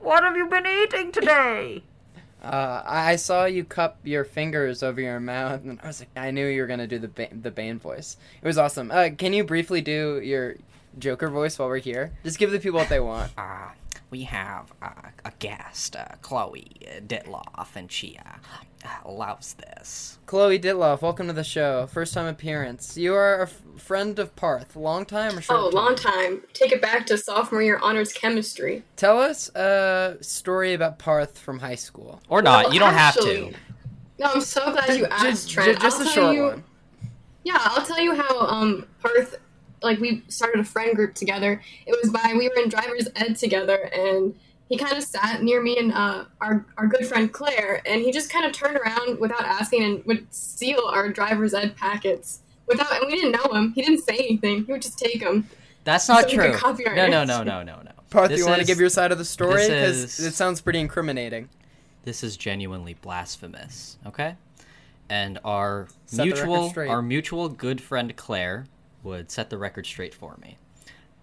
What have you been eating today? Uh, I saw you cup your fingers over your mouth, and I was like, I knew you were gonna do the ba- the Bane voice. It was awesome. Uh, can you briefly do your Joker voice while we're here? Just give the people what they want. Uh, we have uh, a guest, uh, Chloe Ditloff, and she uh, loves this. Chloe Ditloff, welcome to the show. First time appearance. You are a f- friend of Parth. Long time or short Oh, long time. Take it back to sophomore year honors chemistry. Tell us a story about Parth from high school. Or not, Well, you don't actually- have to. No, I'm so glad you asked, Just, Trent. ju- just a short you, one. Yeah, I'll tell you how um Parth like we started a friend group together. It was by we were in driver's ed together and he kind of sat near me and uh, our, our good friend Claire, and he just kind of turned around without asking and would steal our driver's ed packets without, and we didn't know him. He didn't say anything. He would just take them. That's not So true. copy our No, no, answer. no, no, no, no. Parth, This you want to give your side of the story? Because is- it sounds pretty incriminating. This is genuinely blasphemous, okay? And our Set mutual our mutual good friend Claire would set the record straight for me.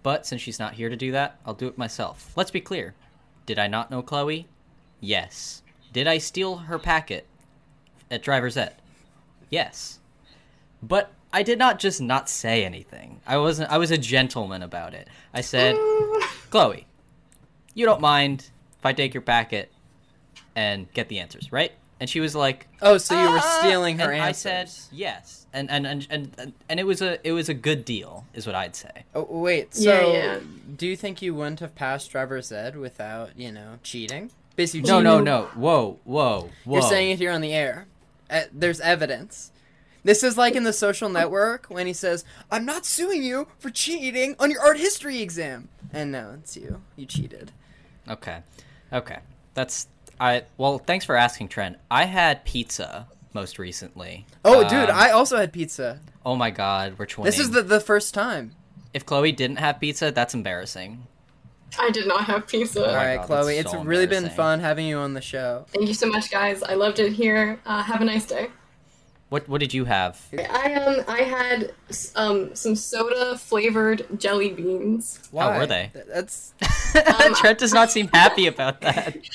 But since she's not here to do that, I'll do it myself. Let's be clear. Did I not know Chloe? Yes. Did I steal her packet at driver's ed? Yes. But I did not just not say anything. I wasn't I was a gentleman about it. I said, Chloe, you don't mind if I take your packet and get the answers, right? And she was like, Oh, so you were "Ah." stealing her and answers. I said yes, and and, and and and it was a it was a good deal, is what I'd say. Oh, wait, so Yeah, yeah. do you think you wouldn't have passed driver's ed without, you know, cheating? Basically, No, no, no. Whoa, whoa, whoa. You're saying it here on the air. Uh, there's evidence. This is like in the social network when he says, I'm not suing you for cheating on your art history exam. And no, it's you. You cheated. Okay, okay. That's I. Well, thanks for asking, Trent. I had pizza most recently. Oh, dude, Um, I also had pizza. Oh my God, we're twinning. This is the, the first time. If Chloe didn't have pizza, that's embarrassing. I did not have pizza. All my right, God, Chloe, it's so really been fun having you on the show. Thank you so much, guys. I loved it here. Uh, have a nice day. What What did you have? I um I had um some soda flavored jelly beans. Why? were they? Th- That's Trent does not seem happy about that.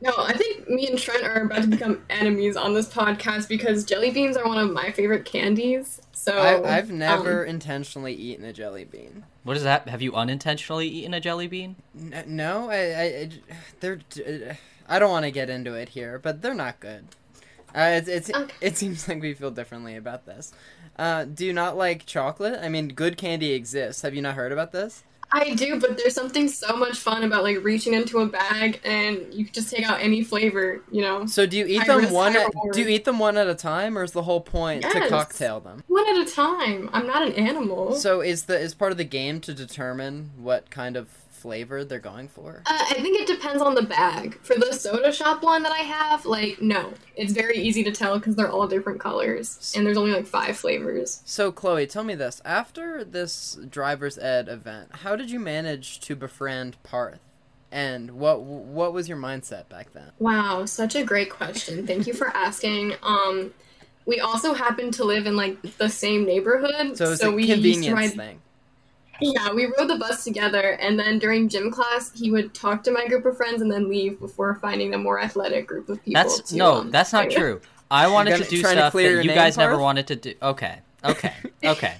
No, I think me and Trent are about to become enemies on this podcast because jelly beans are one of my favorite candies. So I, I've never um, intentionally eaten a jelly bean. What is that? Have you unintentionally eaten a jelly bean? N- no, I, I, I they're. I don't want to get into it here, but they're not good. Uh, it's, it's Okay. it seems like we feel differently about this. Uh, do you not like chocolate? I mean, good candy exists. Have you not heard about this? I do, but there's something so much fun about like reaching into a bag and you can just take out any flavor. You know, So do you eat them risk, one? At, do you eat them one at a time, or is the whole point to cocktail them? one at a time. I'm not an animal. So is the is part of the game to determine what kind of flavor they're going for? Uh, I think it depends on the bag. For the soda shop one that I have, like, no. It's very easy to tell because they're all different colors. And there's only like five flavors. So Chloe, tell me this: after this driver's ed event, how did you manage to befriend Parth? And what what was your mindset back then? Wow, such a great question. Thank you for asking. Um, we also happen to live in like the same neighborhood, So it's so a we used to convenience ride. thing. Yeah, we rode the bus together, and then during gym class, he would talk to my group of friends and then leave before finding a more athletic group of people. That's to, no, um, that's not hang true. I wanted gonna- do trying to stuff that you name, guys never wanted to do. Okay, okay, okay.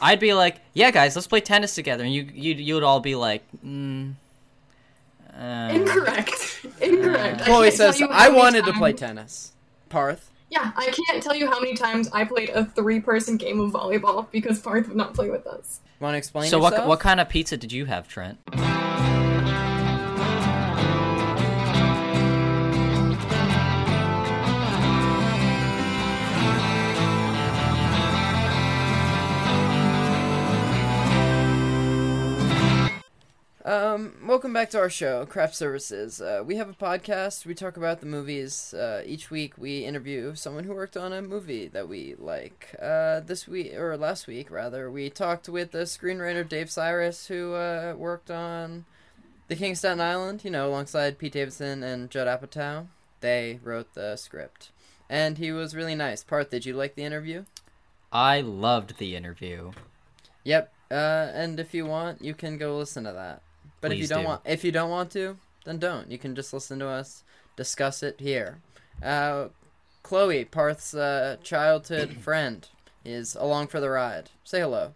I'd be like, yeah, guys, let's play tennis together, and you you you would all be like, mm, uh, Incorrect. Incorrect. I Chloe can't says, "I many wanted to play tennis." Parth. Yeah, I can't tell you how many times I played a three-person game of volleyball because Parth would not play with us. Want to explain So what yourself? what kind of pizza did you have, Trent? Um, welcome back to our show, Craft Services. Uh, we have a podcast. We talk about the movies. Uh, each week, we interview someone who worked on a movie that we like. Uh, this week or last week, rather, we talked with the screenwriter Dave Sirus, who uh, worked on The King of Staten Island. You know, alongside Pete Davidson and Judd Apatow. They wrote the script, and he was really nice. Parth, did you like the interview? I loved the interview. Yep. Uh, and if you want, you can go listen to that. But if you don't do. want, if you don't want to, then don't. You can just listen to us discuss it here. Uh, Chloe, Parth's uh, childhood friend, is along for the ride. Say hello.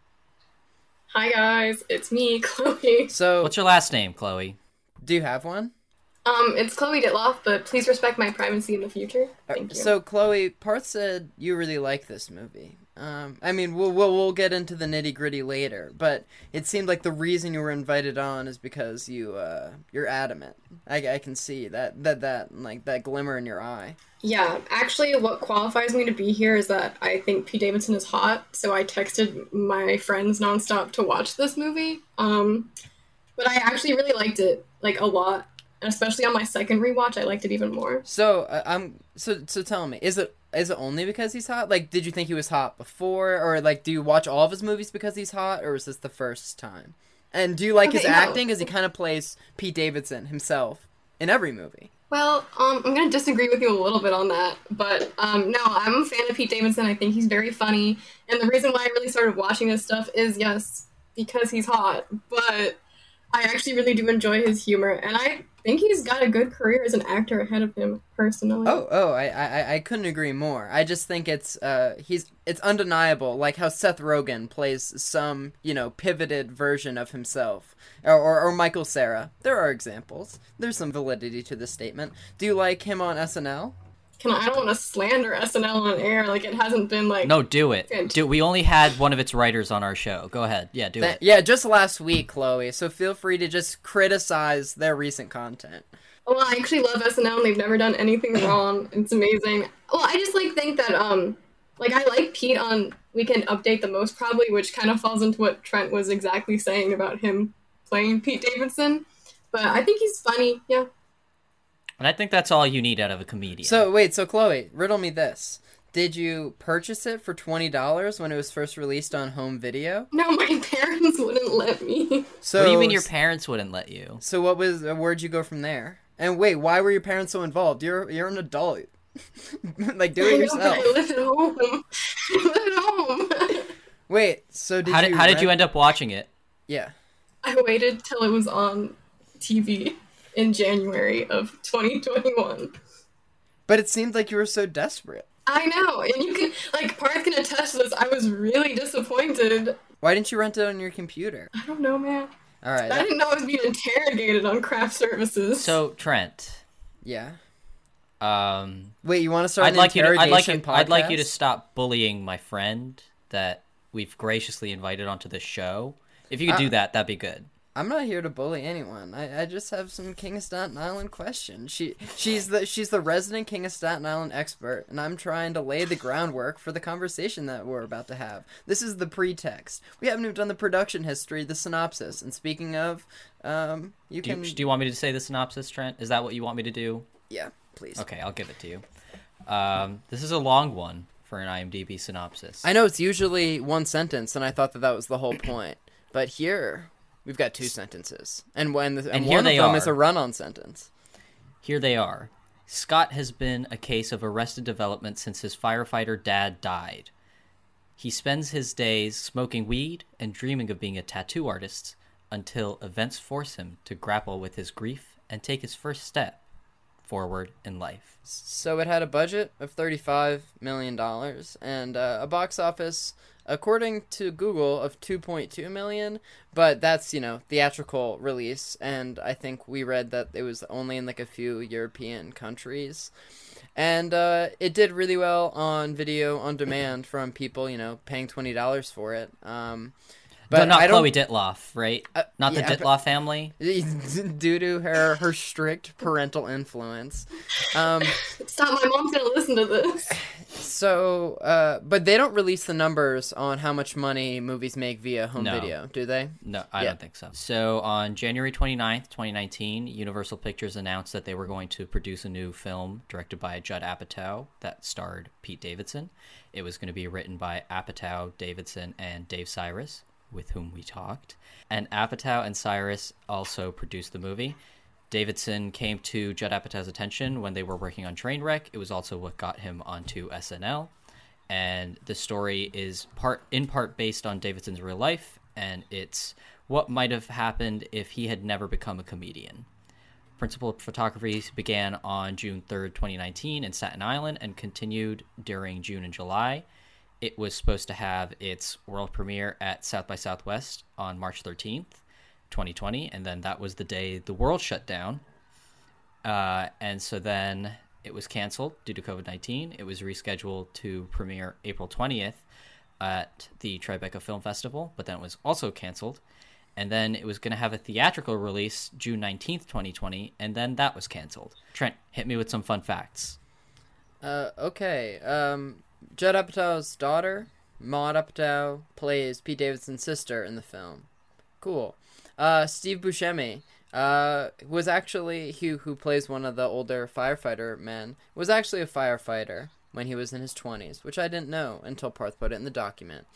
Hi guys, it's me, Chloe. So, What's your last name, Chloe? do you have one? Um, it's Chloe Ditloff, but please respect my privacy in the future. Uh, Thank you. So, Chloe, Parth said you really like this movie. Um, I mean, we'll, we'll we'll get into the nitty gritty later, but it seemed like the reason you were invited on is because you uh, you're adamant. I, I can see that that that like that glimmer in your eye. yeah, actually, what qualifies me to be here is that I think Pete Davidson is hot, so I texted my friends nonstop to watch this movie. Um, but I actually really liked it, like a lot, and especially on my second rewatch, I liked it even more. So uh, I'm so so. Tell me, is it is it only because he's hot? Like, did you think he was hot before, or like, do you watch all of his movies because he's hot, or is this the first time? And do you like his no. acting? Because he kind of plays Pete Davidson himself in every movie. Well, um, I'm gonna disagree with you a little bit on that, but um, no, I'm a fan of Pete Davidson. I think he's very funny, and the reason why I really started watching this stuff is yes, because he's hot. But I actually really do enjoy his humor, and I think he's got a good career as an actor ahead of him personally. Oh, oh, I, I, I couldn't agree more. I just think it's, uh, he's, it's undeniable, like how Seth Rogen plays some, you know, pivoted version of himself, or, or, or Michael Cera. There are examples. There's some validity to this statement. Do you like him on SNL? Can I, I don't want to slander SNL on air. Like it hasn't been like No, do it. Good. Do we only had one of its writers on our show? Go ahead. Yeah, do That- it. yeah, just last week, Chloe. So feel free to just criticize their recent content. Well, I actually love SNL and they've never done anything wrong. It's amazing. Well, I just like think that um like I like Pete on Weekend Update the most probably, which kind of falls into what Trent was exactly saying about him playing Pete Davidson. But I think he's funny, yeah. And I think that's all you need out of a comedian. So wait, so Chloe, riddle me this: Did you purchase it for twenty dollars when it was first released on home video? No, my parents wouldn't let me. So what do you mean your parents wouldn't let you? So what was? Uh, where'd you go from there? And wait, why were your parents so involved? You're you're an adult. like do I it know, yourself. I live at home. I live at home. Wait, so did how did you? how did you end up watching it? Yeah. I waited till it was on TV in January of 2021. But it seemed like you were so desperate. I know, and you can like Parth can attest to this. I was really disappointed. Why didn't you rent it on your computer? I don't know, man. All right. I that- didn't know I was being interrogated on craft services. So Trent, yeah. um, Wait, you want to start I'd an like you to I'd like you, interrogation I'd like you to stop bullying my friend that we've graciously invited onto the show. If you could Uh, do that, that'd be good. I'm not here to bully anyone. I, I just have some King of Staten Island questions. She she's the she's the resident King of Staten Island expert, and I'm trying to lay the groundwork for the conversation that we're about to have. This is the pretext. We haven't even done the production history, the synopsis. And speaking of, um, you Do you, can do you want me to say the synopsis, Trent? Is that what you want me to do? yeah, please. Okay, I'll give it to you. Um, this is a long one for an IMDb synopsis. I know it's usually one sentence, and I thought that that was the whole point. But here, we've got two sentences, and when the, and, And one of them is a run-on sentence. Here they are. Scott has been a case of arrested development since his firefighter dad died. He spends his days smoking weed and dreaming of being a tattoo artist until events force him to grapple with his grief and take his first step forward in life. So it had a budget of thirty-five million dollars and uh, a box office, according to Google, of two point two million. But that's you know theatrical release, and I think we read that it was only in like a few European countries. And uh, it did really well on video on demand from people, you know, paying twenty dollars for it. Um, But but not I don't, Chloe Ditloff, right? Uh, not yeah, the but- Ditloff family. due to her her strict parental influence. Um, Stop! My mom's gonna listen to this. So, uh, but they don't release the numbers on how much money movies make via home No. video, do they? No, I Yeah. don't think so. So on January 29th, 2019, Universal Pictures announced that they were going to produce a new film directed by Judd Apatow that starred Pete Davidson. It was going to be written by Apatow, Davidson, and Dave Sirus, with whom we talked. And Apatow and Sirus also produced the movie. Davidson came to Judd Apatow's attention when they were working on Trainwreck. It was also what got him onto SNL and the story is part in part based on Davidson's real life, and it's what might have happened if he had never become a comedian. Principal photography began on June 3rd, 2019, in Staten Island and continued during June and July. It was supposed to have its world premiere at South by Southwest on March 13th, 2020, and then that was the day the world shut down. Uh, and so then it was canceled due to COVID 19. It was rescheduled to premiere April 20th at the Tribeca Film Festival, but then it was also canceled. And then it was going to have a theatrical release June 19th, 2020, and then that was canceled. Trent, hit me with some fun facts. Uh, okay. Um, Judd Apatow's daughter, Maud Apatow, plays Pete Davidson's sister in the film. Cool. Uh, Steve Buscemi, uh, was actually who who plays one of the older firefighter men was actually a firefighter when he was in his twenties, which I didn't know until Parth put it in the document.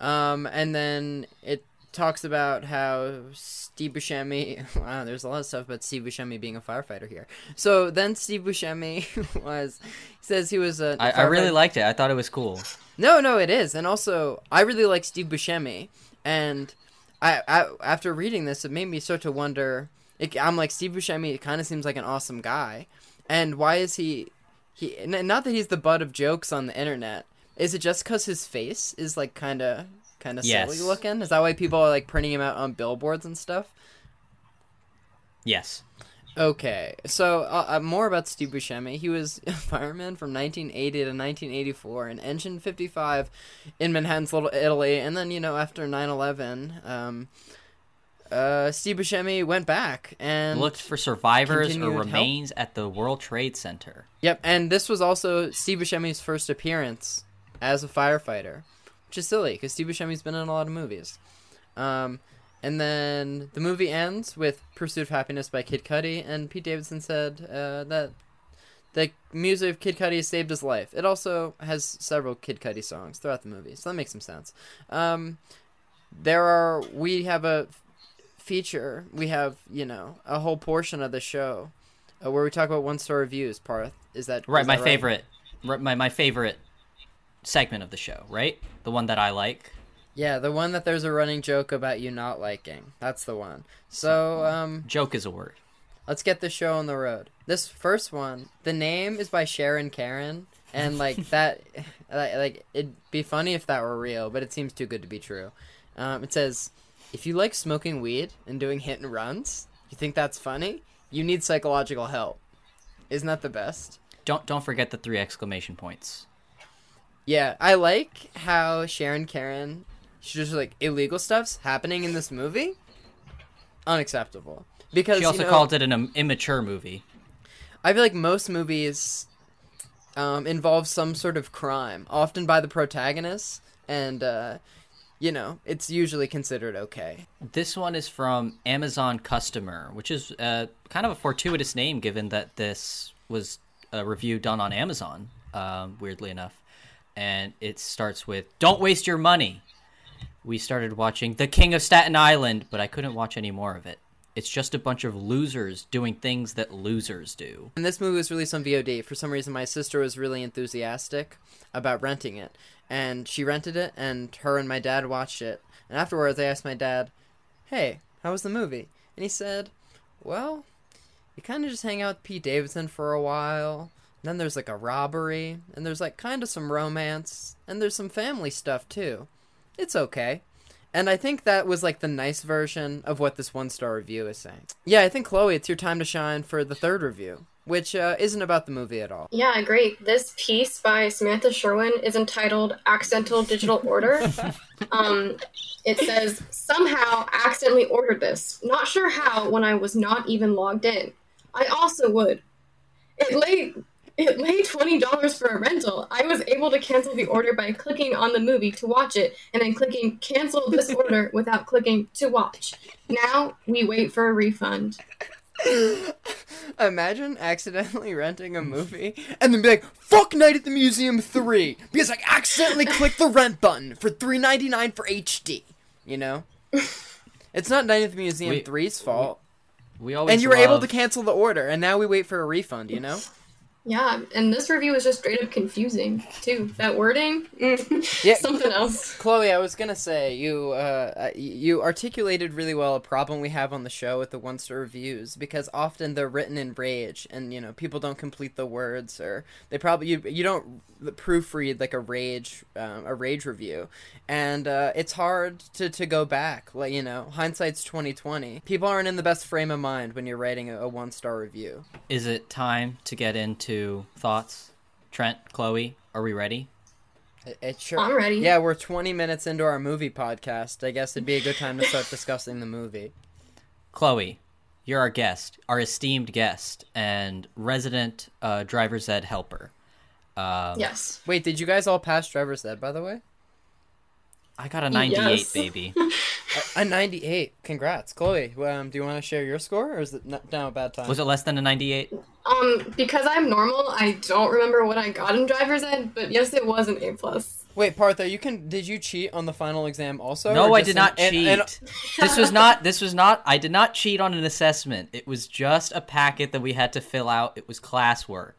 Um, and then it talks about how Steve Buscemi. Wow, there's a lot of stuff about Steve Buscemi being a firefighter here. So then Steve Buscemi was says he was a. I, I really liked it. I thought it was cool. no, no, it is, and also I really like Steve Buscemi, and I, I after reading this, it made me start to wonder. It, I'm like Steve Buscemi. It kind of seems like an awesome guy, and why is he? He not that he's the butt of jokes on the internet. Is it just because his face is like kind of kind of Yes. silly looking? Is that why people are like printing him out on billboards and stuff? Yes. Okay, so uh, uh, more about Steve Buscemi. He was a fireman from 1980 to 1984 in Engine 55 in Manhattan's Little Italy, and then you know after 9/11, um, uh, Steve Buscemi went back and Looked for survivors or continued help. remains at the World Trade Center. Yep, and this was also Steve Buscemi's first appearance as a firefighter, which is silly because Steve Buscemi's been in a lot of movies. Um, and then the movie ends with "Pursuit of Happiness" by Kid Cudi, and Pete Davidson said uh, that the music of Kid Cudi saved his life. It also has several Kid Cudi songs throughout the movie, so that makes some sense. Um, there are we have a feature. We have you know a whole portion of the show uh, where we talk about one star reviews. Parth, is that Right, is my that favorite, right, my my favorite segment of the show. Right, the one that I like. Yeah, the one that there's a running joke about you not liking. That's the one. So um, Joke is a word. let's get the show on the road. This first one, the name is by Sharon Karen, and like that, like it'd be funny if that were real, but it seems too good to be true. Um, it says, if you like smoking weed and doing hit and runs, you think that's funny? You need psychological help. Isn't that the best? Don't don't forget the three exclamation points. Yeah, I like how Sharon Karen, she's just like illegal stuff's happening in this movie. Unacceptable. Because She also you know, called it an um, immature movie. I feel like most movies um, involve some sort of crime, often by the protagonist, and uh, you know it's usually considered okay. This one is from Amazon Customer, which is uh, kind of a fortuitous name given that this was a review done on Amazon, um, weirdly enough. And it starts with Don't waste your money. We started watching The King of Staten Island, but I couldn't watch any more of it. It's just a bunch of losers doing things that losers do. And this movie was released on VOD. For some reason, my sister was really enthusiastic about renting it, and she rented it, and her and my dad watched it. And afterwards, I asked my dad, "Hey, how was the movie?" And he said, "Well, you kind of just hang out with Pete Davidson for a while. And then there's like a robbery, and there's like kind of some romance, and there's some family stuff too. It's okay." And I think that was like the nice version of what this one star review is saying. Yeah, I think Chloe, it's your time to shine for the third review, which uh, isn't about the movie at all. Yeah, great. This piece by Samantha Sherwin is entitled Accidental Digital Order. um, it says, somehow accidentally ordered this. Not sure how when I was not even logged in. I also would. It lay it lay twenty dollars for a rental. I was able to cancel the order by clicking on the movie to watch it and then clicking cancel this order without clicking to watch. Now we wait for a refund. Imagine accidentally renting a movie and then be like, "Fuck Night at the Museum 3" because I accidentally clicked the rent button for 3.99 for HD. You know, it's not Night at the Museum We- 3's fault. We always and you were able to cancel the order, and now we wait for a refund. You know, Yeah, and this review is just straight up confusing too. That wording, mm, Yeah. something else. Chloe, I was gonna say you uh, uh, you articulated really well a problem we have on the show with the one star reviews because often they're written in rage and you know people don't complete the words or they probably you, you don't proofread like a rage um, a rage review and uh, it's hard to, to go back like you know hindsight's 2020 people aren't in the best frame of mind when you're writing a, a one star review Is it time to get into thoughts? Trent, Chloe, are we ready? It, it sure. I'm ready. Yeah, we're 20 minutes into our movie podcast. I guess it'd be a good time to start discussing the movie. Chloe, you're our guest, our esteemed guest, and resident uh, driver's ed helper. Um, Yes. Wait, did you guys all pass driver's ed, by the way? I got a 98, Yes. baby. A, a 98. Congrats. Chloe, um, do you want to share your score, or is it n- now a bad time? Was it less than a 98? Um, because I'm normal, I don't remember what I got in driver's ed, but yes, it was an A plus. Wait, Partha, you can. Did you cheat on the final exam also? No, I did not and- cheat. and- this was not. This was not. I did not cheat on an assessment. It was just a packet that we had to fill out. It was classwork.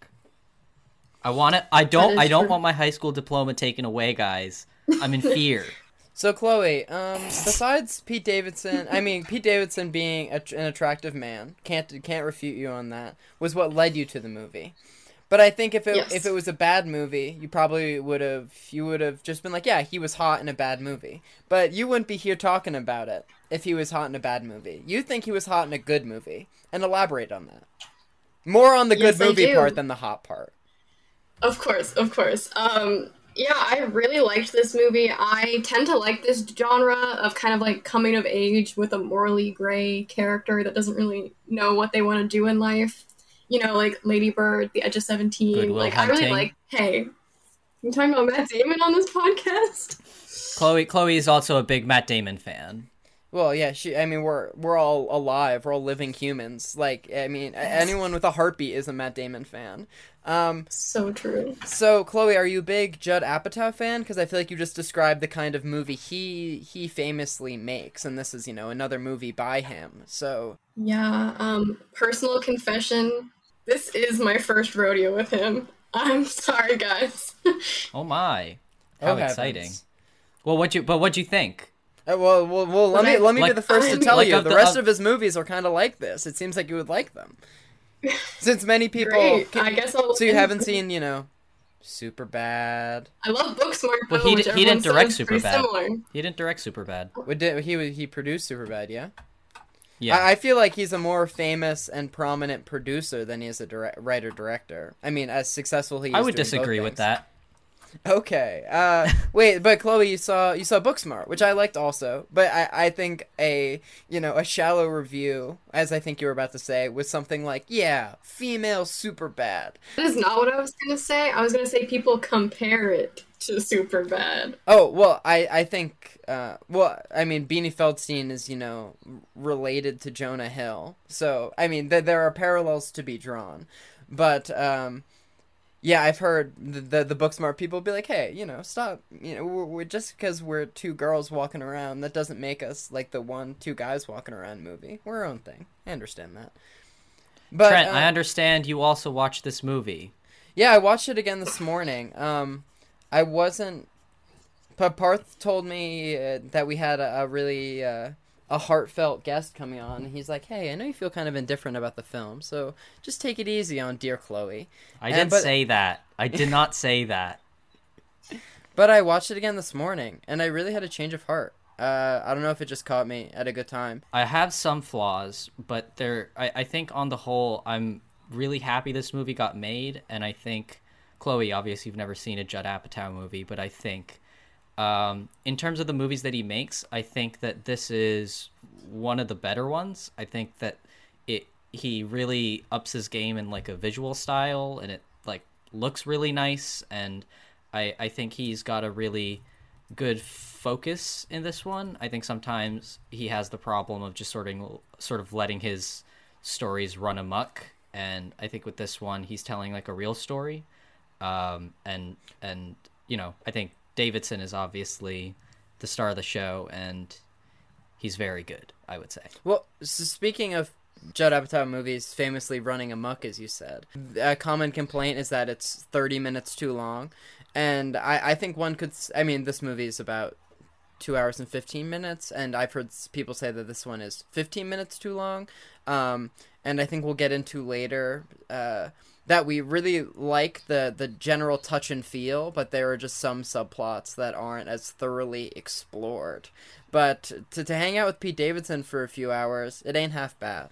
I want it. I don't. I don't true. want my high school diploma taken away, guys. I'm in fear. So Chloe, um, besides Pete Davidson, I mean Pete Davidson being a, an attractive man, can't can't refute you on that. Was what led you to the movie. But I think if it Yes. if it was a bad movie, you probably would have you would have just been like, yeah, he was hot in a bad movie. But you wouldn't be here talking about it if he was hot in a bad movie. You think he was hot in a good movie, and elaborate on that. More on the good Yes, I movie part than the hot part. Of course, of course. Um, yeah, I really liked this movie. I tend to like this genre of kind of like coming of age with a morally gray character that doesn't really know what they want to do in life. You know, like Lady Bird, The Edge of Seventeen. Like I really like. Hey, you talking about Matt Damon on this podcast? Chloe. Chloe is also a big Matt Damon fan. Well, yeah, she. I mean, we're we're all alive. We're all living humans. Like, I mean, a- anyone with a heartbeat is a Matt Damon fan. Um, So true. so Chloe, are you a big Judd Apatow fan? Because I feel like you just described the kind of movie he he famously makes, and this is you know another movie by him. So Yeah. Um, personal confession. This is my first rodeo with him. I'm sorry, guys. Oh my! How oh, heavens. exciting! Well, what you? But what you think? Uh, well, well, well, let me Like- let me like- be the first to I'm- tell like you. The the- rest of- of his movies are kind of like this. It seems like you would like them, since many people. Great. can- I guess I'll. so you haven't seen, you know, Superbad. I love Booksmart. Well, though, he which he didn't direct says is pretty Similar. He didn't direct Superbad. What did he he produced Superbad? Yeah. Yeah. I, I feel like he's a more famous and prominent producer than he is a direct, writer director. I mean, as successful he is. I would disagree with that. Okay. Uh, wait, but Chloe, you saw you saw Booksmart, which I liked also. But I, I think a you know a shallow review, as I think you were about to say, was something like, yeah, female super bad. That is not what I was gonna say. I was gonna say people compare it to Superbad. Oh well, I I think uh, well, I mean, Beanie Feldstein is you know related to Jonah Hill, so I mean, th- there are parallels to be drawn, but um, yeah, I've heard the the, the Booksmart people be like, hey, you know, stop, you know, we're, we're just because we're two girls walking around, that doesn't make us like the one two guys walking around movie. We're our own thing. I understand that. But Trent, uh, I understand you also watched this movie. yeah, I watched it again this morning. Um, I wasn't. But Parth told me uh, that we had a, a really uh, a heartfelt guest coming on. and He's like, "Hey, I know you feel kind of indifferent about the film, so just take it easy on dear Chloe." I And- didn't but- say that. I did not say that. But I watched it again this morning, and I really had a change of heart. Uh, I don't know if it just caught me at a good time. I have some flaws, but there. I, I think on the whole, I'm really happy this movie got made, and I think Chloe, obviously, you've never seen a Judd Apatow movie, but I think, um, in terms of the movies that he makes, I think that this is one of the better ones. I think that it he really ups his game in like a visual style, and it like looks really nice, and I I think he's got a really good focus in this one. I think sometimes he has the problem of just sort of sort of letting his stories run amok, and I think with this one he's telling like a real story. Um, and and you know I think Davidson is obviously the star of the show, and he's very good. I would say. Well, so speaking of Judd Apatow movies famously running amok, as you said. A common complaint is that it's 30 minutes too long. And I, I think one could. I mean, this movie is about two hours and 15 minutes, and I've heard people say that this one is 15 minutes too long. Um, and I think we'll get into later uh, that we really like the, the general touch and feel, but there are just some subplots that aren't as thoroughly explored. But to, to hang out with Pete Davidson for a few hours, it ain't half bad.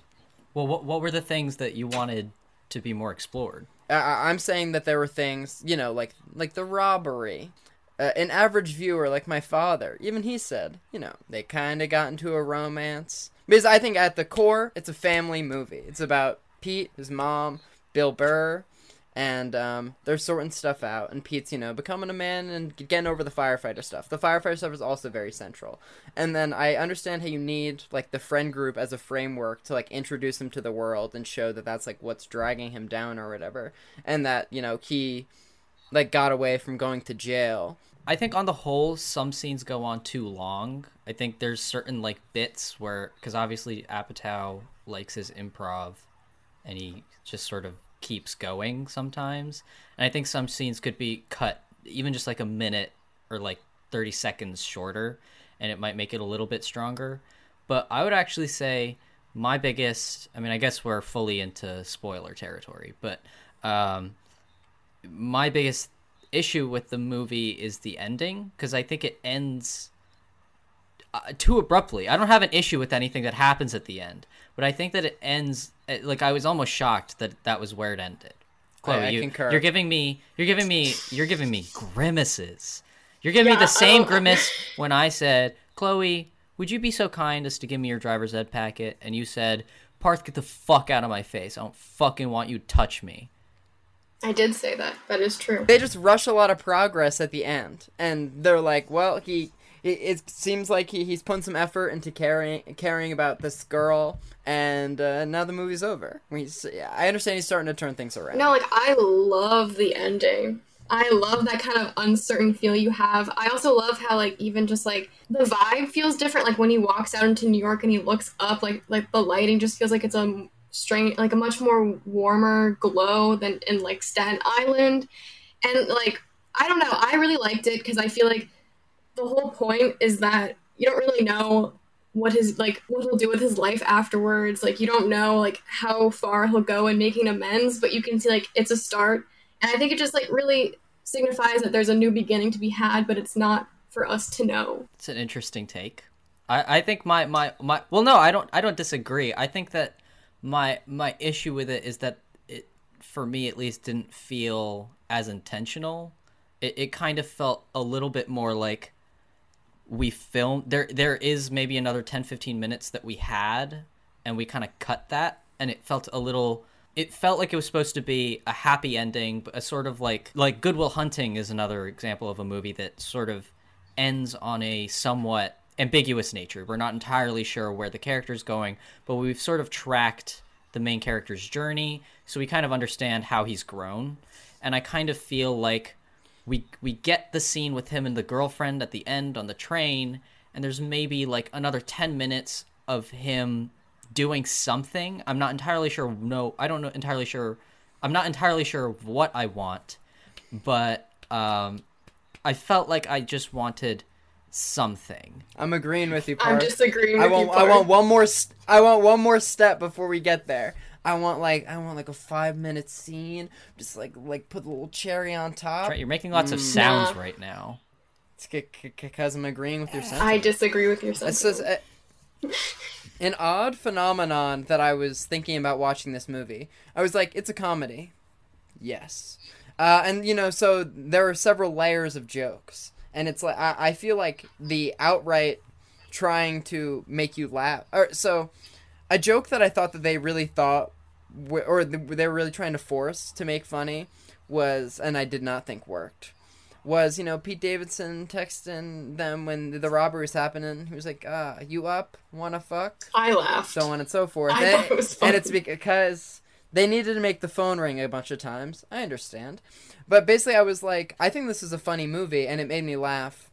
Well, what what were the things that you wanted to be more explored? I- I'm saying that there were things, you know, like like the robbery. Uh, an average viewer like my father, even he said, you know, they kind of got into a romance. Because I think at the core, it's a family movie. It's about Pete, his mom, Bill Burr, and um, they're sorting stuff out. And Pete's, you know, becoming a man and getting over the firefighter stuff. The firefighter stuff is also very central. And then I understand how you need like the friend group as a framework to like introduce him to the world and show that that's like what's dragging him down or whatever, and that you know he like got away from going to jail. I think on the whole, some scenes go on too long. I think there's certain like bits where, because obviously Apatow likes his improv, and he just sort of keeps going sometimes. And I think some scenes could be cut even just like a minute or like 30 seconds shorter, and it might make it a little bit stronger. But I would actually say my biggest, I mean, I guess we're fully into spoiler territory, but um, my biggest issue with the movie is the ending because I think it ends uh, too abruptly. I don't have an issue with anything that happens at the end, but I think that it ends uh, like I was almost shocked that that was where it ended. Chloe, I you, concur. you're giving me you're giving me you're giving me grimaces. You're giving me the same grimace when I said, "Chloe, would you be so kind as to give me your driver's ed packet?" And you said, "Parth, get the fuck out of my face. I don't fucking want you to touch me." I did say that. That is true. They just rush a lot of progress at the end, and they're like, "Well, he." It, it seems like he, he's putting some effort into caring caring about this girl, and uh, now the movie's over. He's, I understand he's starting to turn things around. No, like I love the ending. I love that kind of uncertain feel you have. I also love how like even just like the vibe feels different. Like when he walks out into New York and he looks up, like like the lighting just feels like it's a strange, like a much more warmer glow than in like Staten Island. And like I don't know, I really liked it because I feel like the whole point is that you don't really know what his like what he'll do with his life afterwards like you don't know like how far he'll go in making amends but you can see like it's a start and i think it just like really signifies that there's a new beginning to be had but it's not for us to know It's an interesting take. I, I think my, my, my well no, I don't I don't disagree. I think that my my issue with it is that it for me at least didn't feel as intentional. It it kind of felt a little bit more like we filmed there there is maybe another 10 15 minutes that we had and we kind of cut that and it felt a little it felt like it was supposed to be a happy ending but a sort of like like Good Will Hunting is another example of a movie that sort of ends on a somewhat ambiguous nature. We're not entirely sure where the character's going but we've sort of tracked the main character's journey so we kind of understand how he's grown. And i kind of feel like we we get the scene with him and the girlfriend at the end on the train and there's maybe like another 10 minutes of him doing something. I'm not entirely sure no i don't know entirely sure i'm not entirely sure what i want but um i felt like i just wanted something I'm agreeing with you, i'm disagreeing I with want you I want one more st- I want one more step before we get there. I want like I want like a five minute scene, just like like put a little cherry on top. Trent, you're making lots of Mm. sounds Nah. right now It's because I'm agreeing with your sentiment. i disagree with your It's just sentiment. uh, an odd phenomenon that I was thinking about watching this movie. I was like, it's a comedy. Yes. Uh, and, you know, so there are several layers of jokes. And it's like, I, I feel like the outright trying to make you laugh. Or, so, a joke that I thought that they really thought, or they were really trying to force to make funny was, and I did not think worked was you know Pete Davidson texting them when the robbery was happening. He was like, "Ah, you up? Wanna fuck?" i laughed So on and so forth. I and, thought it was funny. and it's because they needed to make the phone ring a bunch of times. I understand, but basically, I was like, I think this is a funny movie, and it made me laugh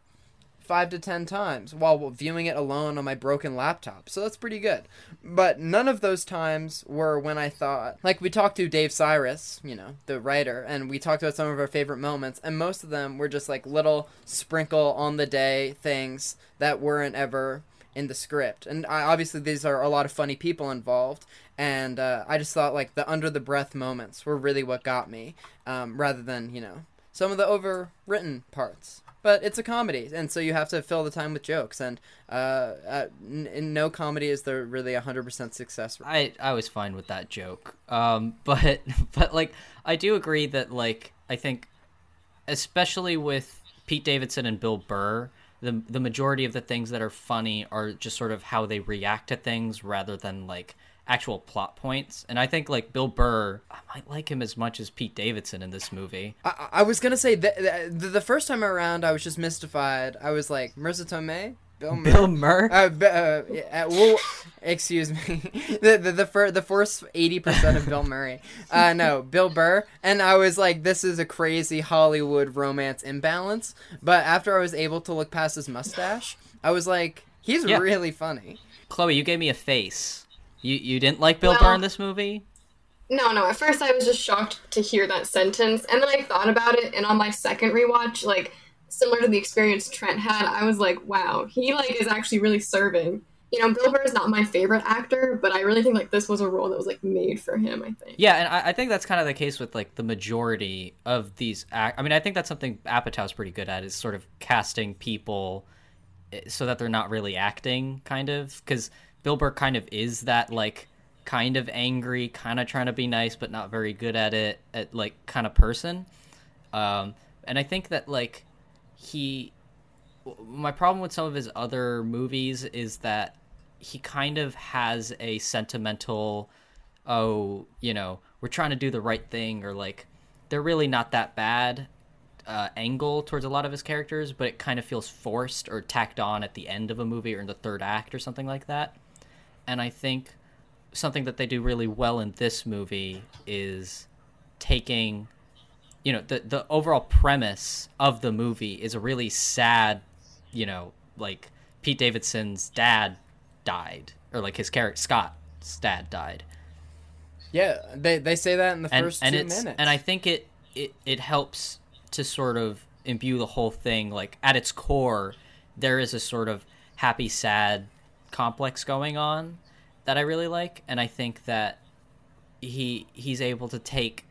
five to ten times while viewing it alone on my broken laptop. So that's pretty good. But none of those times were when I thought, like, we talked to Dave Sirus, you know, the writer, and we talked about some of our favorite moments, and most of them were just like little sprinkle on the day things that weren't ever in the script. And I, obviously, these are a lot of funny people involved. And uh, I just thought like the under the breath moments were really what got me, um, rather than you know some of the overwritten parts. But it's a comedy, and so you have to fill the time with jokes. And uh, uh, n- in no comedy is there really hundred percent success. rate. I I was fine with that joke. Um, but but like I do agree that like I think, especially with Pete Davidson and Bill Burr, the the majority of the things that are funny are just sort of how they react to things rather than like actual plot points. And I think like Bill Burr, I might like him as much as Pete Davidson in this movie. I, I was gonna say that the, the first time around, I was just mystified. I was like, Marisa Tomei, Bill Murray. Bill Murr. Uh, uh, yeah, uh, well, excuse me. the the the, fir- the first eighty percent of Bill Murray. Uh, no, Bill Burr. And I was like, this is a crazy Hollywood romance imbalance. But after I was able to look past his mustache, I was like, he's Yeah. really funny. Chloe, you gave me a face. You you didn't like Bill Well- Burr in this movie? No, no. At first, I was just shocked to hear that sentence, and then I thought about it, and on my second rewatch, like similar to the experience Trent had, I was like, wow, he like is actually really serving. You know, Bill Burr is not my favorite actor, but I really think like this was a role that was like made for him. I think. Yeah, and I, I think that's kind of the case with like the majority of these. Act- I mean, I think that's something Apatow's pretty good at is sort of casting people eh, so that they're not really acting, kind of. Because Bill Burr kind of is that like kind of angry, kind of trying to be nice, but not very good at it, at like kind of person. Um, and I think that like he my problem with some of his other movies is that he kind of has a sentimental oh you know we're trying to do the right thing or like they're really not that bad uh, angle towards a lot of his characters but it kind of feels forced or tacked on at the end of a movie or in the third act or something like that. And i think something that they do really well in this movie is taking you know the the overall premise of the movie is a really sad you know like Pete Davidson's dad died or like his character Scott's dad died Yeah, they they say that in the and first and two minutes. and I think it, it it helps to sort of imbue the whole thing like at its core there is a sort of happy sad complex going on that I really like and I think that he he's able to take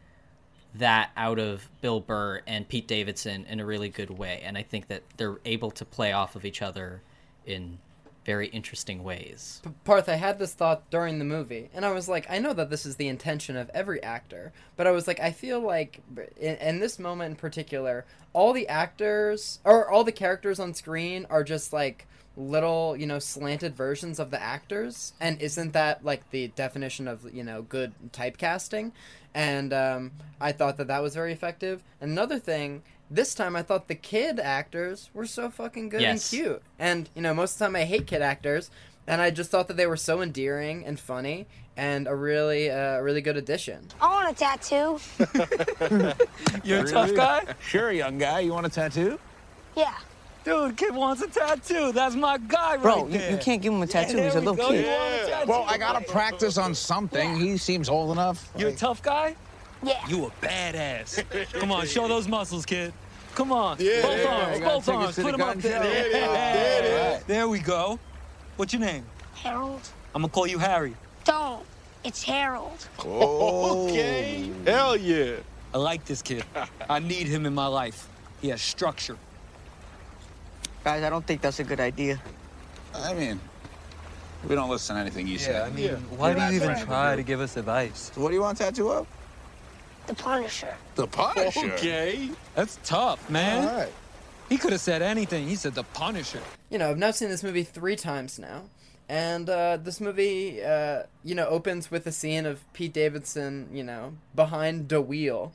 that out of Bill Burr and Pete Davidson in a really good way and I think that they're able to play off of each other in very interesting ways. Parth, I had this thought during the movie, and I was like, I know that this is the intention of every actor, but I was like, I feel like in, in this moment in particular, all the actors or all the characters on screen are just like little, you know, slanted versions of the actors, and isn't that like the definition of you know good typecasting? And um, I thought that that was very effective. Another thing. This time I thought the kid actors were so fucking good Yes. and cute. And, you know, most of the time I hate kid actors, and I just thought that they were so endearing and funny and a really uh, really good addition. I want a tattoo. You're a tough guy? Sure, young guy. You want a tattoo? Yeah. Dude, kid wants a tattoo. That's my guy Bro, right you, there. you can't give him a tattoo. there He's a little go. kid. You want a tattoo? Well, I gotta practice on something. He seems old enough. You're a tough guy? Yeah. You a badass. Come on, show those muscles, kid. Come on. Yeah, both yeah, arms, both arms. to the Put them up there. There it is, Yeah. there it is. There we go. What's your name? Harold. I'm gonna call you Harry. Don't. It's Harold. Okay. Hell yeah. I like this kid. I need him in my life. He has structure. Guys, I don't think that's a good idea. I mean, we don't listen to anything you say. why do you even try trying to give us advice? So what do you want a tattoo of? The Punisher. The Punisher. Okay. That's tough, man. All right. He could have said anything. He said the Punisher. You know, I've now seen this movie three times now, and uh, this movie, uh, you know, opens with a scene of Pete Davidson, you know, behind the wheel,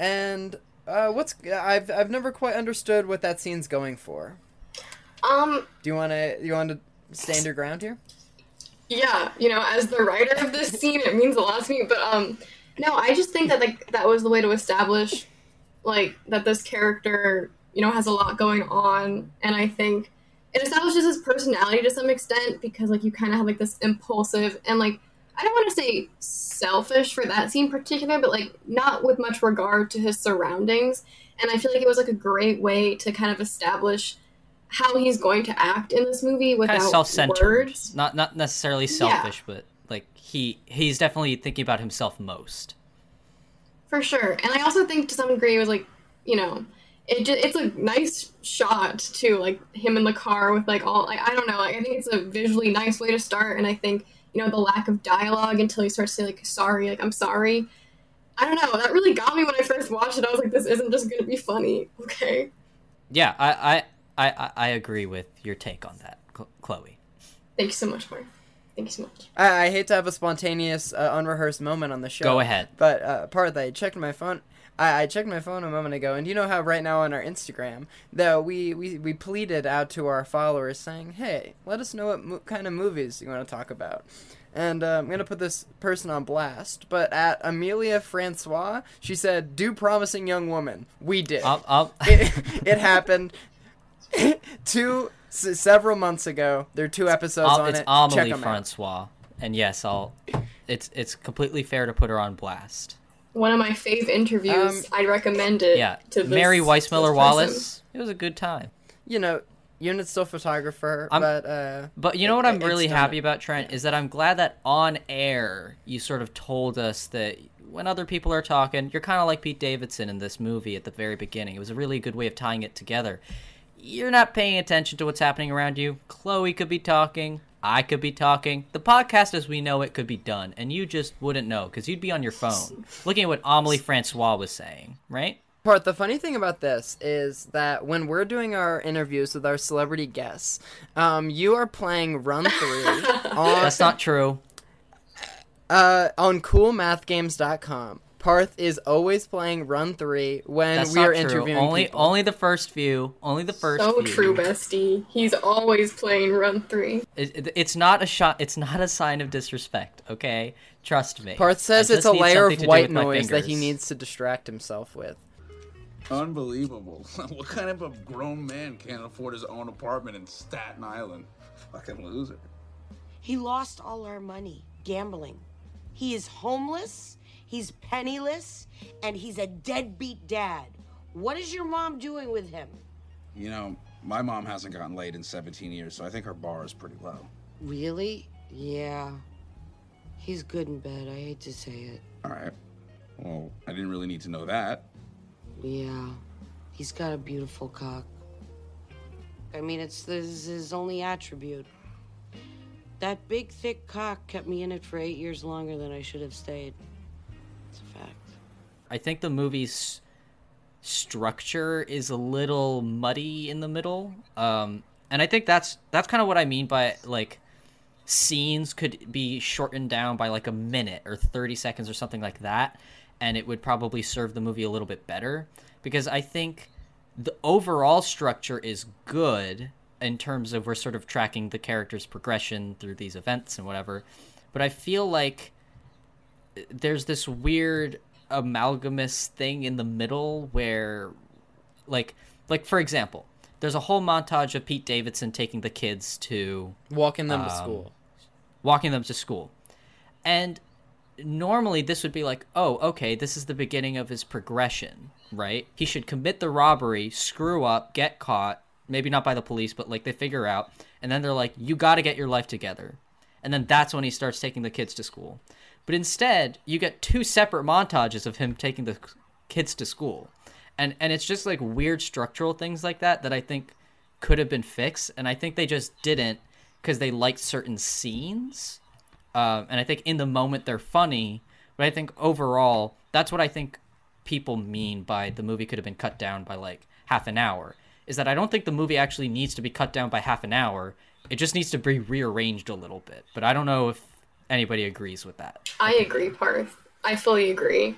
and uh, what's I've I've never quite understood what that scene's going for. Um, Do you want to you want to stand your ground here? yeah, you know, as the writer of this scene, it means a lot to me. But um, no, I just think that like that was the way to establish, like that this character you know, has a lot going on, and I think it establishes his personality to some extent because like you kind of have like this impulsive and like I don't want to say selfish for that scene in particular, but like not with much regard to his surroundings. And I feel like it was like a great way to kind of establish how he's going to act in this movie without kind of self-centered, words. not not necessarily selfish, but like he he's definitely thinking about himself most. For sure. And I also think to some degree it was like, you know, it just, it's a nice shot too, like him in the car with like all like I don't know, like, I think it's a visually nice way to start and I think, you know, the lack of dialogue until he starts to say like sorry, like I'm sorry. I don't know, that really got me when I first watched it. I was like this isn't just going to be funny. Okay. Yeah, I I, I I agree with your take on that, Chloe. Thank you so much, Mark. Thank you so much. I, I hate to have a spontaneous, uh, unrehearsed moment on the show. Go ahead. But uh, part I checked my phone. I, I checked my phone a moment ago, and you know how right now on our Instagram, that we, we, we pleaded out to our followers saying, "Hey, let us know what mo- kind of movies you want to talk about." And uh, I'm gonna put this person on blast, but at Amelia Francois, she said, "Do promising young woman." We did. I'll, I'll it, it happened two s- several months ago. There are two episodes I'll- on it's it. Check Amelie 'em out. Francois, and yes, I'll. It's it's completely fair to put her on blast. One of my fave interviews. Um, I'd recommend it Yeah, to this, Mary Weissmiller person. Wallace. It was a good time. you know, Unit's still photographer, I'm- but uh, But you know it- what I'm really happy about, Trent, is that I'm glad that on air you sort of told us that when other people are talking, you're kind of like Pete Davidson in this movie at the very beginning. It was a really good way of tying it together. You're not paying attention to what's happening around you. Chloe could be talking. I could be talking. The podcast as we know it could be done, and you just wouldn't know because you'd be on your phone looking at what Amelie Francois was saying, right? Part the funny thing about this is that when we're doing our interviews with our celebrity guests, um, you are playing Run Three. on That's not true. uh, on CoolMathGames.com. Parth is always playing Run Three when That's we not are true. interviewing Only people. only the first few. Only the first So few. true, bestie. He's always playing Run Three. It, it- it's not a shot. It's not a sign of disrespect. Okay, trust me. Parth says it's a layer of white noise that he needs to distract himself with. Unbelievable. what kind of a grown man can't afford his own apartment in Staten Island? Fucking loser. He lost all our money gambling. He is homeless, he's penniless, and he's a deadbeat dad. What is your mom doing with him? You know, my mom hasn't gotten laid in 17 years, so I think her bar is pretty low. Really? Yeah. He's good in bed. I hate to say it. All right. Well, I didn't really need to know that. Yeah. He's got a beautiful cock. I mean, it's this his only attribute. That big, thick cock kept me in it for eight years longer than I should have stayed. I think the movie's structure is a little muddy in the middle. Um, and I think that's that's kind of what I mean by like scenes could be shortened down by like a minute or 30 seconds or something like that and it would probably serve the movie a little bit better because I think the overall structure is good in terms of we're sort of tracking the character's progression through these events and whatever. But I feel like there's this weird amalgamous thing in the middle where like like for example, there's a whole montage of Pete Davidson taking the kids to Walking them to Um, school. walking them to school. And normally this would be like, oh, okay, this is the beginning of his progression, right? He should commit the robbery, screw up, get caught, maybe not by the police, but like they figure out, and then they're like, you got to get your life together. And then that's when he starts taking the kids to school. But instead, you get two separate montages of him taking the kids to school. And and it's just like weird structural things like that that I think could have been fixed, and I think they just didn't because they liked certain scenes. Um, and I think in the moment they're funny, but I think overall that's what I think people mean by the movie could have been cut down by like half an hour. Is that I don't think the movie actually needs to be cut down by half an hour. It just needs to be rearranged a little bit. But I don't know if anybody agrees with that. I agree, Parth. I fully agree.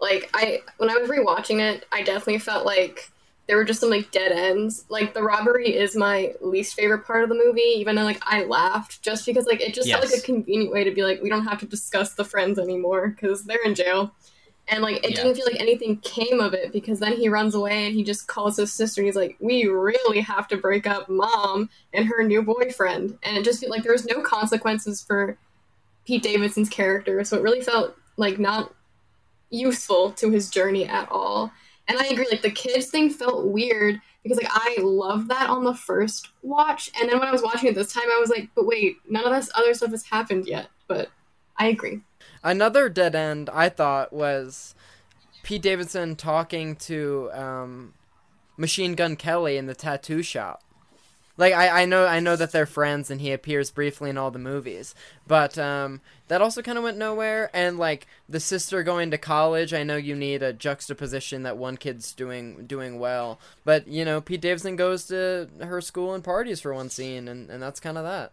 Like I when I was rewatching it, I definitely felt like there were just some like dead ends. Like the robbery is my least favorite part of the movie, even though like I laughed just because like it just felt like a convenient way to be like we don't have to discuss the friends anymore because they're in jail. And like it Yeah. didn't feel like anything came of it because then he runs away and he just calls his sister and he's like, "We really have to break up mom and her new boyfriend." And it just felt like there was no consequences for Pete Davidson's character, so it really felt like not useful to his journey at all. And I agree, like the kids thing felt weird because like I loved that on the first watch, and then when I was watching it this time, I was like, but wait, none of this other stuff has happened yet. But I agree. Another dead end I thought was Pete Davidson talking to um, Machine Gun Kelly in the tattoo shop. Like I, I know I know that they're friends and he appears briefly in all the movies, but um, that also kind of went nowhere. And like the sister going to college, I know you need a juxtaposition that one kid's doing doing well, but you know Pete Davidson goes to her school and parties for one scene, and, and that's kind of that.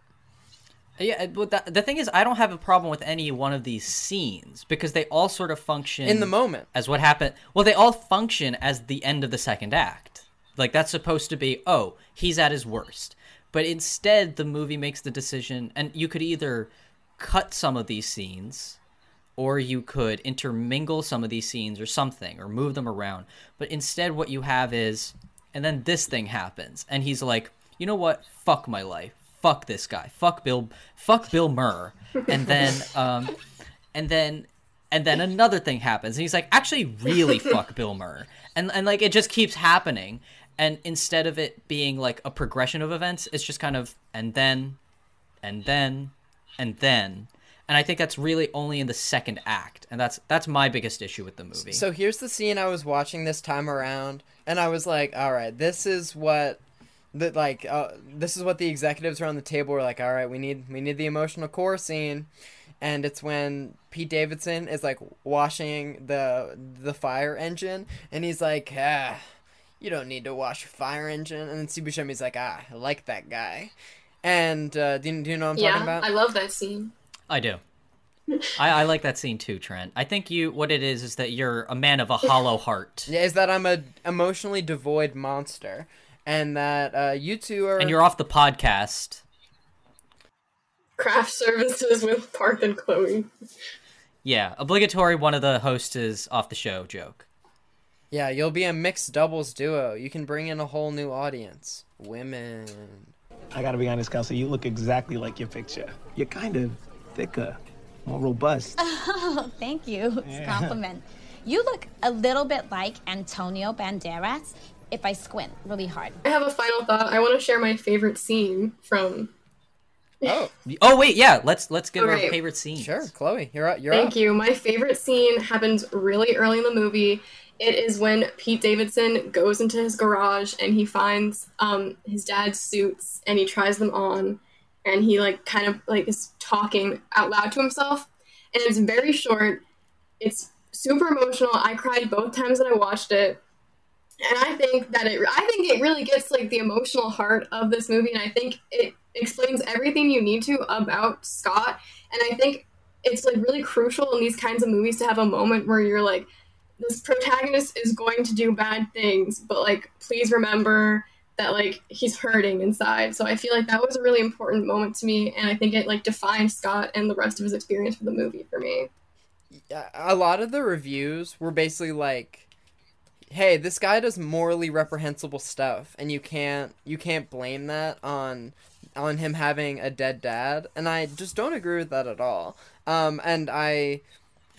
Yeah, but the, the thing is, I don't have a problem with any one of these scenes because they all sort of function In the moment. as what happened. Well, they all function as the end of the second act. Like that's supposed to be, oh, he's at his worst. But instead, the movie makes the decision, and you could either cut some of these scenes, or you could intermingle some of these scenes, or something, or move them around. But instead, what you have is, and then this thing happens, and he's like, you know what? Fuck my life. Fuck this guy. Fuck Bill. Fuck Bill Burr. And then, um, and then and then another thing happens and he's like actually really fuck bill burr and and like it just keeps happening and instead of it being like a progression of events it's just kind of and then and then and then and i think that's really only in the second act and that's that's my biggest issue with the movie So here's the scene I was watching this time around, and I was like, "All right, this is what." That like uh, this is what the executives around the table were like. All right, we need we need the emotional core scene, and it's when Pete Davidson is like washing the the fire engine, and he's like, ah, "You don't need to wash your fire engine." And then Steve Buscemi's like, "Ah, I like that guy." And uh, do, you, do you know what I'm yeah, talking about? I love that scene. i do I, I like that scene too trent i think you what it is is that you're a man of a hollow heart Yeah, is that I'm a emotionally devoid monster, and that uh, you two are. and you're off the podcast Craft services with Parth and Chloe. yeah obligatory one of the hosts is off the show joke Yeah, you'll be a mixed doubles duo. You can bring in a whole new audience. Women. I gotta be honest, Kelsey, you look exactly like your picture. You're kind of thicker, more robust. Oh, thank you. It's a Yeah. compliment. You look a little bit like Antonio Banderas if I squint really hard. I have a final thought. I want to share my favorite scene from. Oh. oh wait yeah let's let's give Okay. our favorite scene. Sure, Chloe, you're up. You're Thank up. you. My favorite scene happens really early in the movie. It is when Pete Davidson goes into his garage and he finds um, his dad's suits and he tries them on and he like kind of like is talking out loud to himself and it's very short. It's super emotional. I cried both times that I watched it. And I think that it I think it really gets like the emotional heart of this movie and I think it explains everything you need to about Scott and I think it's like really crucial in these kinds of movies to have a moment where you're like this protagonist is going to do bad things but like please remember that like he's hurting inside. So i feel like that was a really important moment to me and i think it like defined scott and the rest of his experience for the movie for me. A lot of the reviews were basically like hey this guy does morally reprehensible stuff and you can't you can't blame that on on him having a dead dad and i just don't agree with that at all. Um and i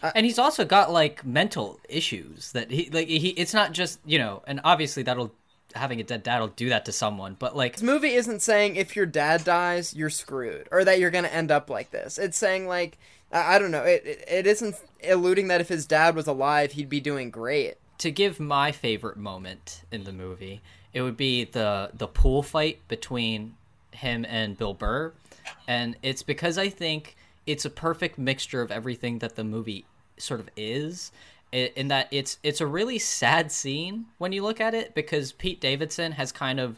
and he's also got like mental issues that he like he it's not just you know and obviously that'll having a dead dad will do that to someone but like this movie isn't saying if your dad dies you're screwed or that you're gonna end up like this. It's saying like i, I don't know it, it it isn't alluding that if his dad was alive he'd be doing great. To give my favorite moment in the movie it would be the the pool fight between him and bill burr. And it's because i think it's a perfect mixture of everything that the movie sort of is in that it's it's a really sad scene when you look at it because Pete Davidson has kind of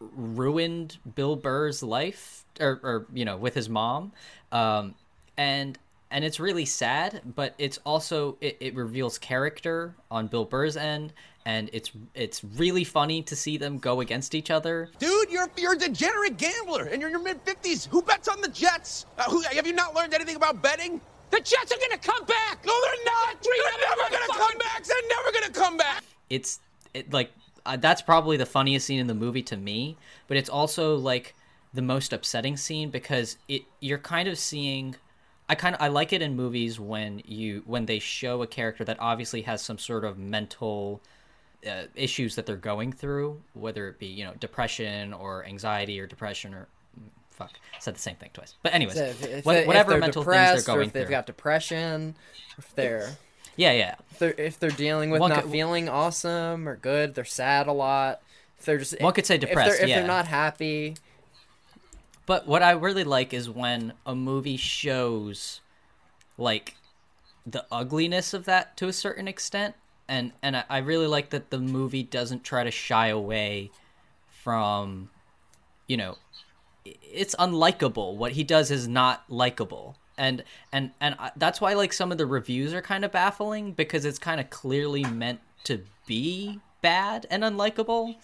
ruined Bill Burr's life or, or you know with his mom. Um and and it's really sad but it's also it, it reveals character on Bill Burr's end and it's it's really funny to see them go against each other Dude, you're you're a degenerate gambler, and you're in your mid fifties. Who bets on the Jets? Uh, who, have you not learned anything about betting? The Jets are gonna come back. No, they're not. They're they're never gonna gonna come back. They're never gonna come back. it's it, like uh, that's probably the funniest scene in the movie to me, but it's also like the most upsetting scene because it you're kind of seeing I kind of I like it in movies when you when they show a character that obviously has some sort of mental uh, issues that they're going through, whether it be you know depression or anxiety or depression or fuck said the same thing twice. But anyways, So if, if what- if whatever mental things they're or going if they've through. got depression, if they're yeah, yeah. if they're, if they're dealing with One not could- feeling awesome or good, they're sad a lot. If they're just One could say if they're- depressed, If yeah. they're not happy, But what I really like is when a movie shows like the ugliness of that to a certain extent. And and I- really like that the movie doesn't try to shy away from you know it's unlikable. What he does is not likable. And and and I- that's why like some of the reviews are kind of baffling because it's kind of clearly meant to be bad and unlikable.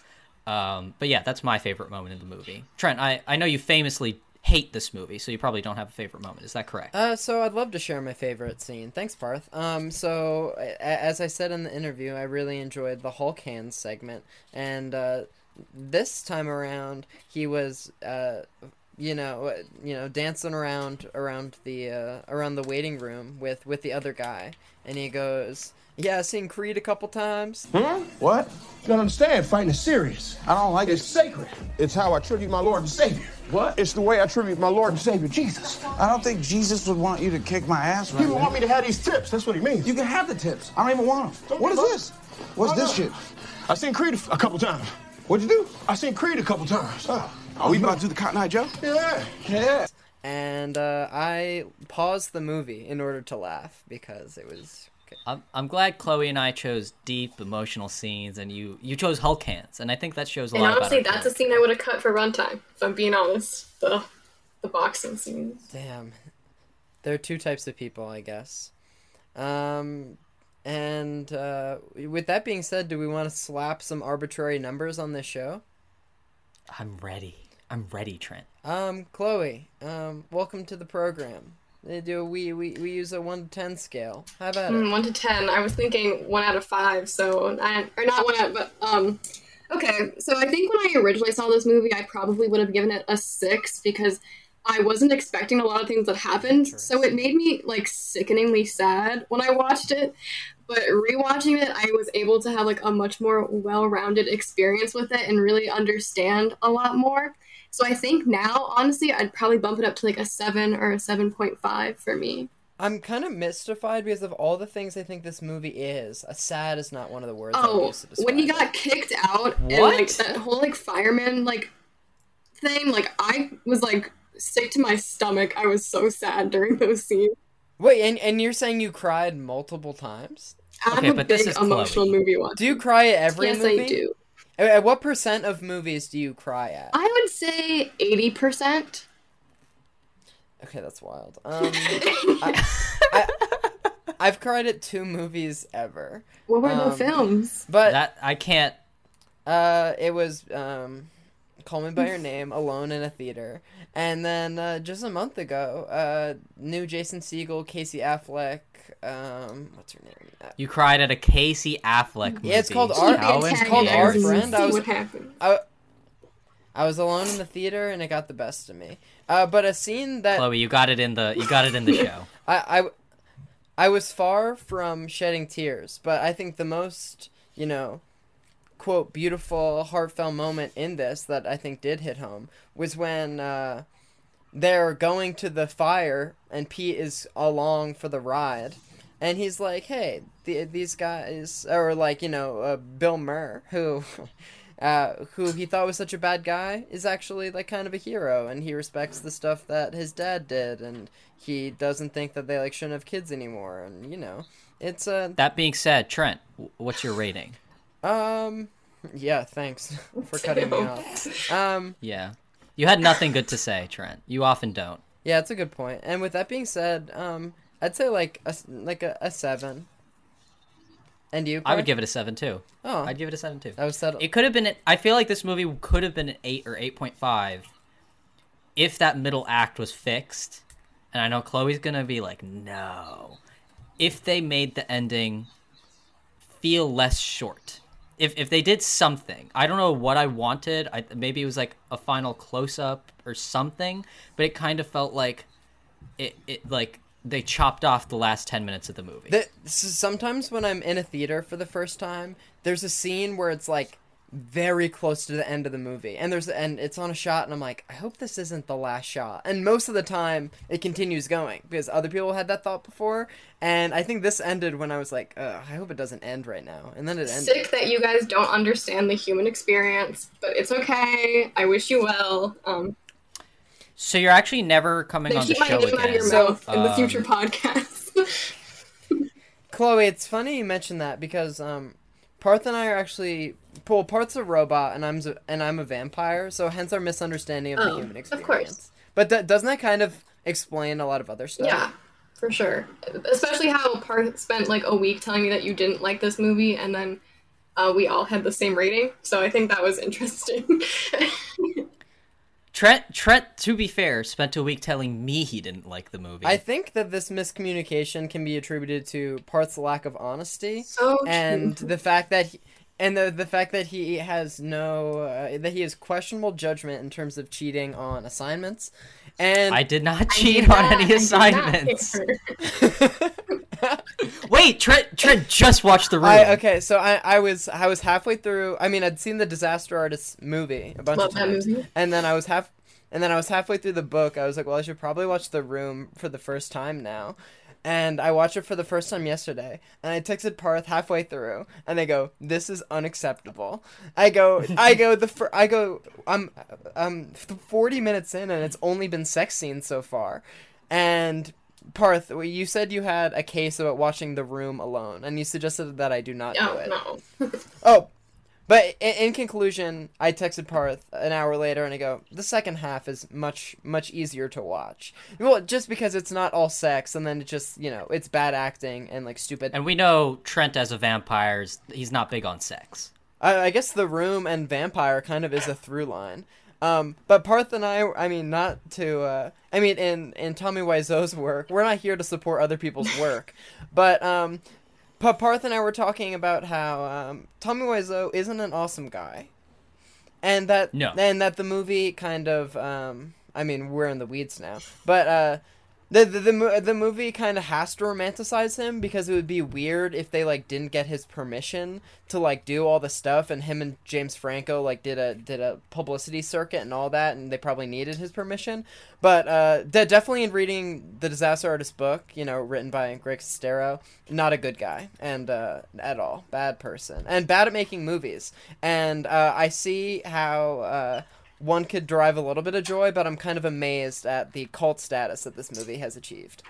Um, but yeah, that's my favorite moment in the movie. Trent, I, I know you famously hate this movie, so you probably don't have a favorite moment. Is that correct? Uh, so I'd love to share my favorite scene. Thanks, Parth. Um, so a- as I said in the interview, I really enjoyed the Hulk hands segment, and uh, this time around, he was, uh, you know, uh, you know, dancing around around the uh, around the waiting room with with the other guy, and he goes, "Yeah, I've seen Creed a couple times." Hmm? What? You don't understand. Fighting is serious. I don't like it. It's sacred. It's how I tribute my Lord and Savior. What? It's the way I tribute my Lord and Savior, Jesus. I don't think Jesus would want you to kick my ass right People now. want me to have these tips. That's what he means. You can have the tips. I don't even want them. Don't What is give this? What's Why this not? shit? I seen Creed a couple times. What'd you do? I seen Creed a couple times. Oh, Are we about to do the Cotton Eye Joe? Yeah, yeah. And uh, I paused the movie in order to laugh because it was. I'm, I'm glad Chloe and I chose deep emotional scenes, and you you chose Hulk hands, and I think that shows a And lot honestly, about. our that's a scene I would have cut for runtime. If I'm being honest, the the boxing scenes. Damn. There are two types of people, I guess. Um, and uh, with that being said, do we want to slap some arbitrary numbers on this show? I'm ready. I'm ready, Trent. Um, Chloe, um, welcome to the program. They do we, we we use a one to ten scale. How about Mm, it? one to ten. I was thinking one out of five. So I, or not one out, but um. Okay, so I think when I originally saw this movie, I probably would have given it a six because I wasn't expecting a lot of things that happened. So it made me like sickeningly sad when I watched it. But rewatching it, I was able to have like a much more well-rounded experience with it and really understand a lot more. So I think now, honestly, I'd probably bump it up to like a seven or a seven point five for me. I'm kind of mystified because of all the things I think this movie is. A sad is not one of the words I would Oh, to when he got kicked out and What? like that whole like fireman like thing, like I was like sick to my stomach. I was so sad during those scenes. Wait, and, and you're saying you cried multiple times? I'm a big emotional movie watcher. Do you cry at every Yes, I do. At- At what percent of movies do you cry at? I would say eighty percent. Okay, that's wild. Um, I, I, I've cried at two movies ever. What were the Um, films? But that I can't. Uh, it was um, "Call Me by Your Name" alone in a theater, and then uh, just a month ago, uh, new Jason Segel, Casey Affleck. Um, what's her name? Uh, You cried at a Casey Affleck movie. Yeah, it's called Our. How It's called Our antagonizing. Friend. I was. what happened. I, I was alone in the theater, and it got the best of me. Uh, but a scene that Chloe, you got it in the you got it in the show. I, I, I was far from shedding tears, but I think the most, you know, quote, beautiful, heartfelt moment in this that I think did hit home was when uh, they're going to the fire and Pete is along for the ride. And he's like, hey, the, these guys, or like, you know, uh, Bill Burr, who. Uh, who he thought was such a bad guy is actually like kind of a hero and he respects the stuff that his dad did and he doesn't think that they like shouldn't have kids anymore and you know it's uh That being said, Trent, what's your rating? um yeah thanks for cutting me off um Yeah, you had nothing good to say, Trent. You often don't. yeah it's a good point. point and with that being said um i'd say like a s- like a, a seven and you I would give it a seven too. Oh. I'd give it a seven too. that was settled It could have been. I feel like this movie could have been an eight or eight point five, if that middle act was fixed. And I know Chloe's gonna be like, no. If they made the ending feel less short, if if they did something, I don't know what I wanted. I maybe it was like a final close up or something, but it kind of felt like it it like they chopped off the last 10 minutes of the movie. The, sometimes when I'm in a theater for the first time, there's a scene where it's like very close to the end of the movie, and there's and it's on a shot, and I'm like, I hope this isn't the last shot. And most of the time, it continues going because other people had that thought before, and I think this ended when I was like, Ugh, I hope it doesn't end right now, and then it ended. Sick that you guys don't understand the human experience, but it's okay. I wish you well. Um, so you're actually never coming on the show again. your So, mouth in the um, future podcast. Chloe, it's funny you mentioned that because um, Parth and I are actually well, Parth's a robot and I'm and I'm a vampire, so hence our misunderstanding of the Oh, human of experience. course. But that doesn't that kind of explain a lot of other stuff? yeah, for sure. Especially how Parth spent like a week telling me that you didn't like this movie, and then uh, we all had the same rating. So I think that was interesting. Trent Trent to be fair spent a week telling me he didn't like the movie. I think that this miscommunication can be attributed to Parth's lack of honesty So and true. the fact that he, and the the fact that he has no uh, that he has questionable judgment in terms of cheating on assignments. And I did not cheat did on not- I any assignments. Wait, Trent Trent just watched the room. I okay, so I, I was I was halfway through. I mean, I'd seen the Disaster Artist movie a bunch Love of times, movie. and then I was half, and then I was halfway through the book. I was like, well, I should probably watch The Room for the first time now, and I watched it for the first time yesterday. And I texted Parth halfway through, and they go, "This is unacceptable." I go, I go the fir- I go, I'm um forty minutes in, and it's only been sex scenes so far, and. Parth, you said you had a case about watching The Room alone, and you suggested that I do not do it. no. Oh, but in, in conclusion, I texted Parth an hour later, and I go, the second half is much much easier to watch. Well, just because it's not all sex, and then it just you know it's bad acting and like stupid. and we know Trent as a vampire, is- he's not big on sex. I, I guess the room and vampire kind of is a through line. Um, but Parth and I, I mean, not to, uh, I mean, in, in Tommy Wiseau's work, we're not here to support other people's work. but, um, Parth and I were talking about how, um, Tommy Wiseau isn't an awesome guy. And that, No. and that the movie kind of, um, I mean, we're in the weeds now, but, uh, the, the, the, the movie kind of has to romanticize him because it would be weird if they like didn't get his permission to like do all the stuff and him and James Franco like did a did a publicity circuit and all that and they probably needed his permission. But uh de- definitely in reading the disaster artist book you know written by Greg Sestero not a good guy and uh at all. Bad person. And bad at making movies. And uh I see how uh one could derive a little bit of joy, but I'm kind of amazed at the cult status that this movie has achieved.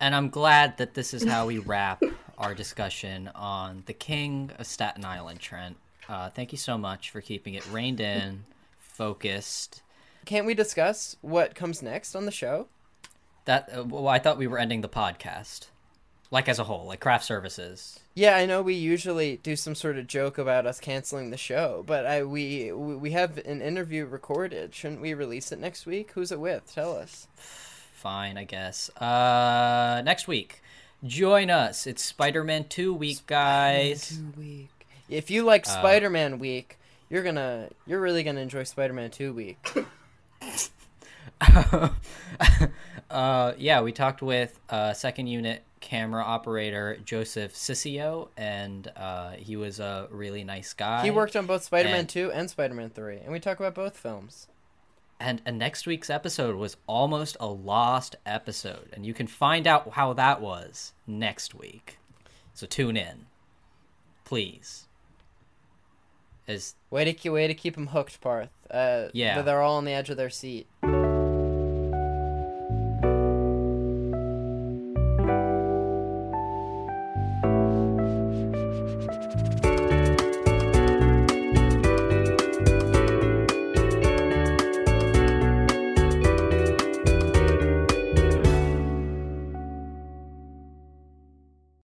And I'm glad that this is how we wrap our discussion on the King of Staten Island, Trent. Uh, thank you so much for keeping it reined in, focused. Can't we discuss what comes next on the show? That uh, well, I thought we were ending the podcast, like as a whole, like craft services. Yeah, I know we usually do some sort of joke about us canceling the show, but I we we have an interview recorded. Shouldn't we release it next week? Who's it with? Tell us. Fine, I guess. Uh, next week, join us. It's Spider-Man Two week, guys. Two week. If you like Uh, Spider-Man week, you're gonna you're really gonna enjoy Spider-Man two week. uh, yeah, we talked with uh, second unit camera operator Joseph Ciccio, and uh, he was a really nice guy. he worked on both Spider-Man And- two and Spider-Man three, and we talk about both films. And, and next week's episode was almost a lost episode, and you can find out how that was next week. So tune in, please. As Way to way to keep them hooked, Parth. Uh, Yeah. they're all on the edge of their seat.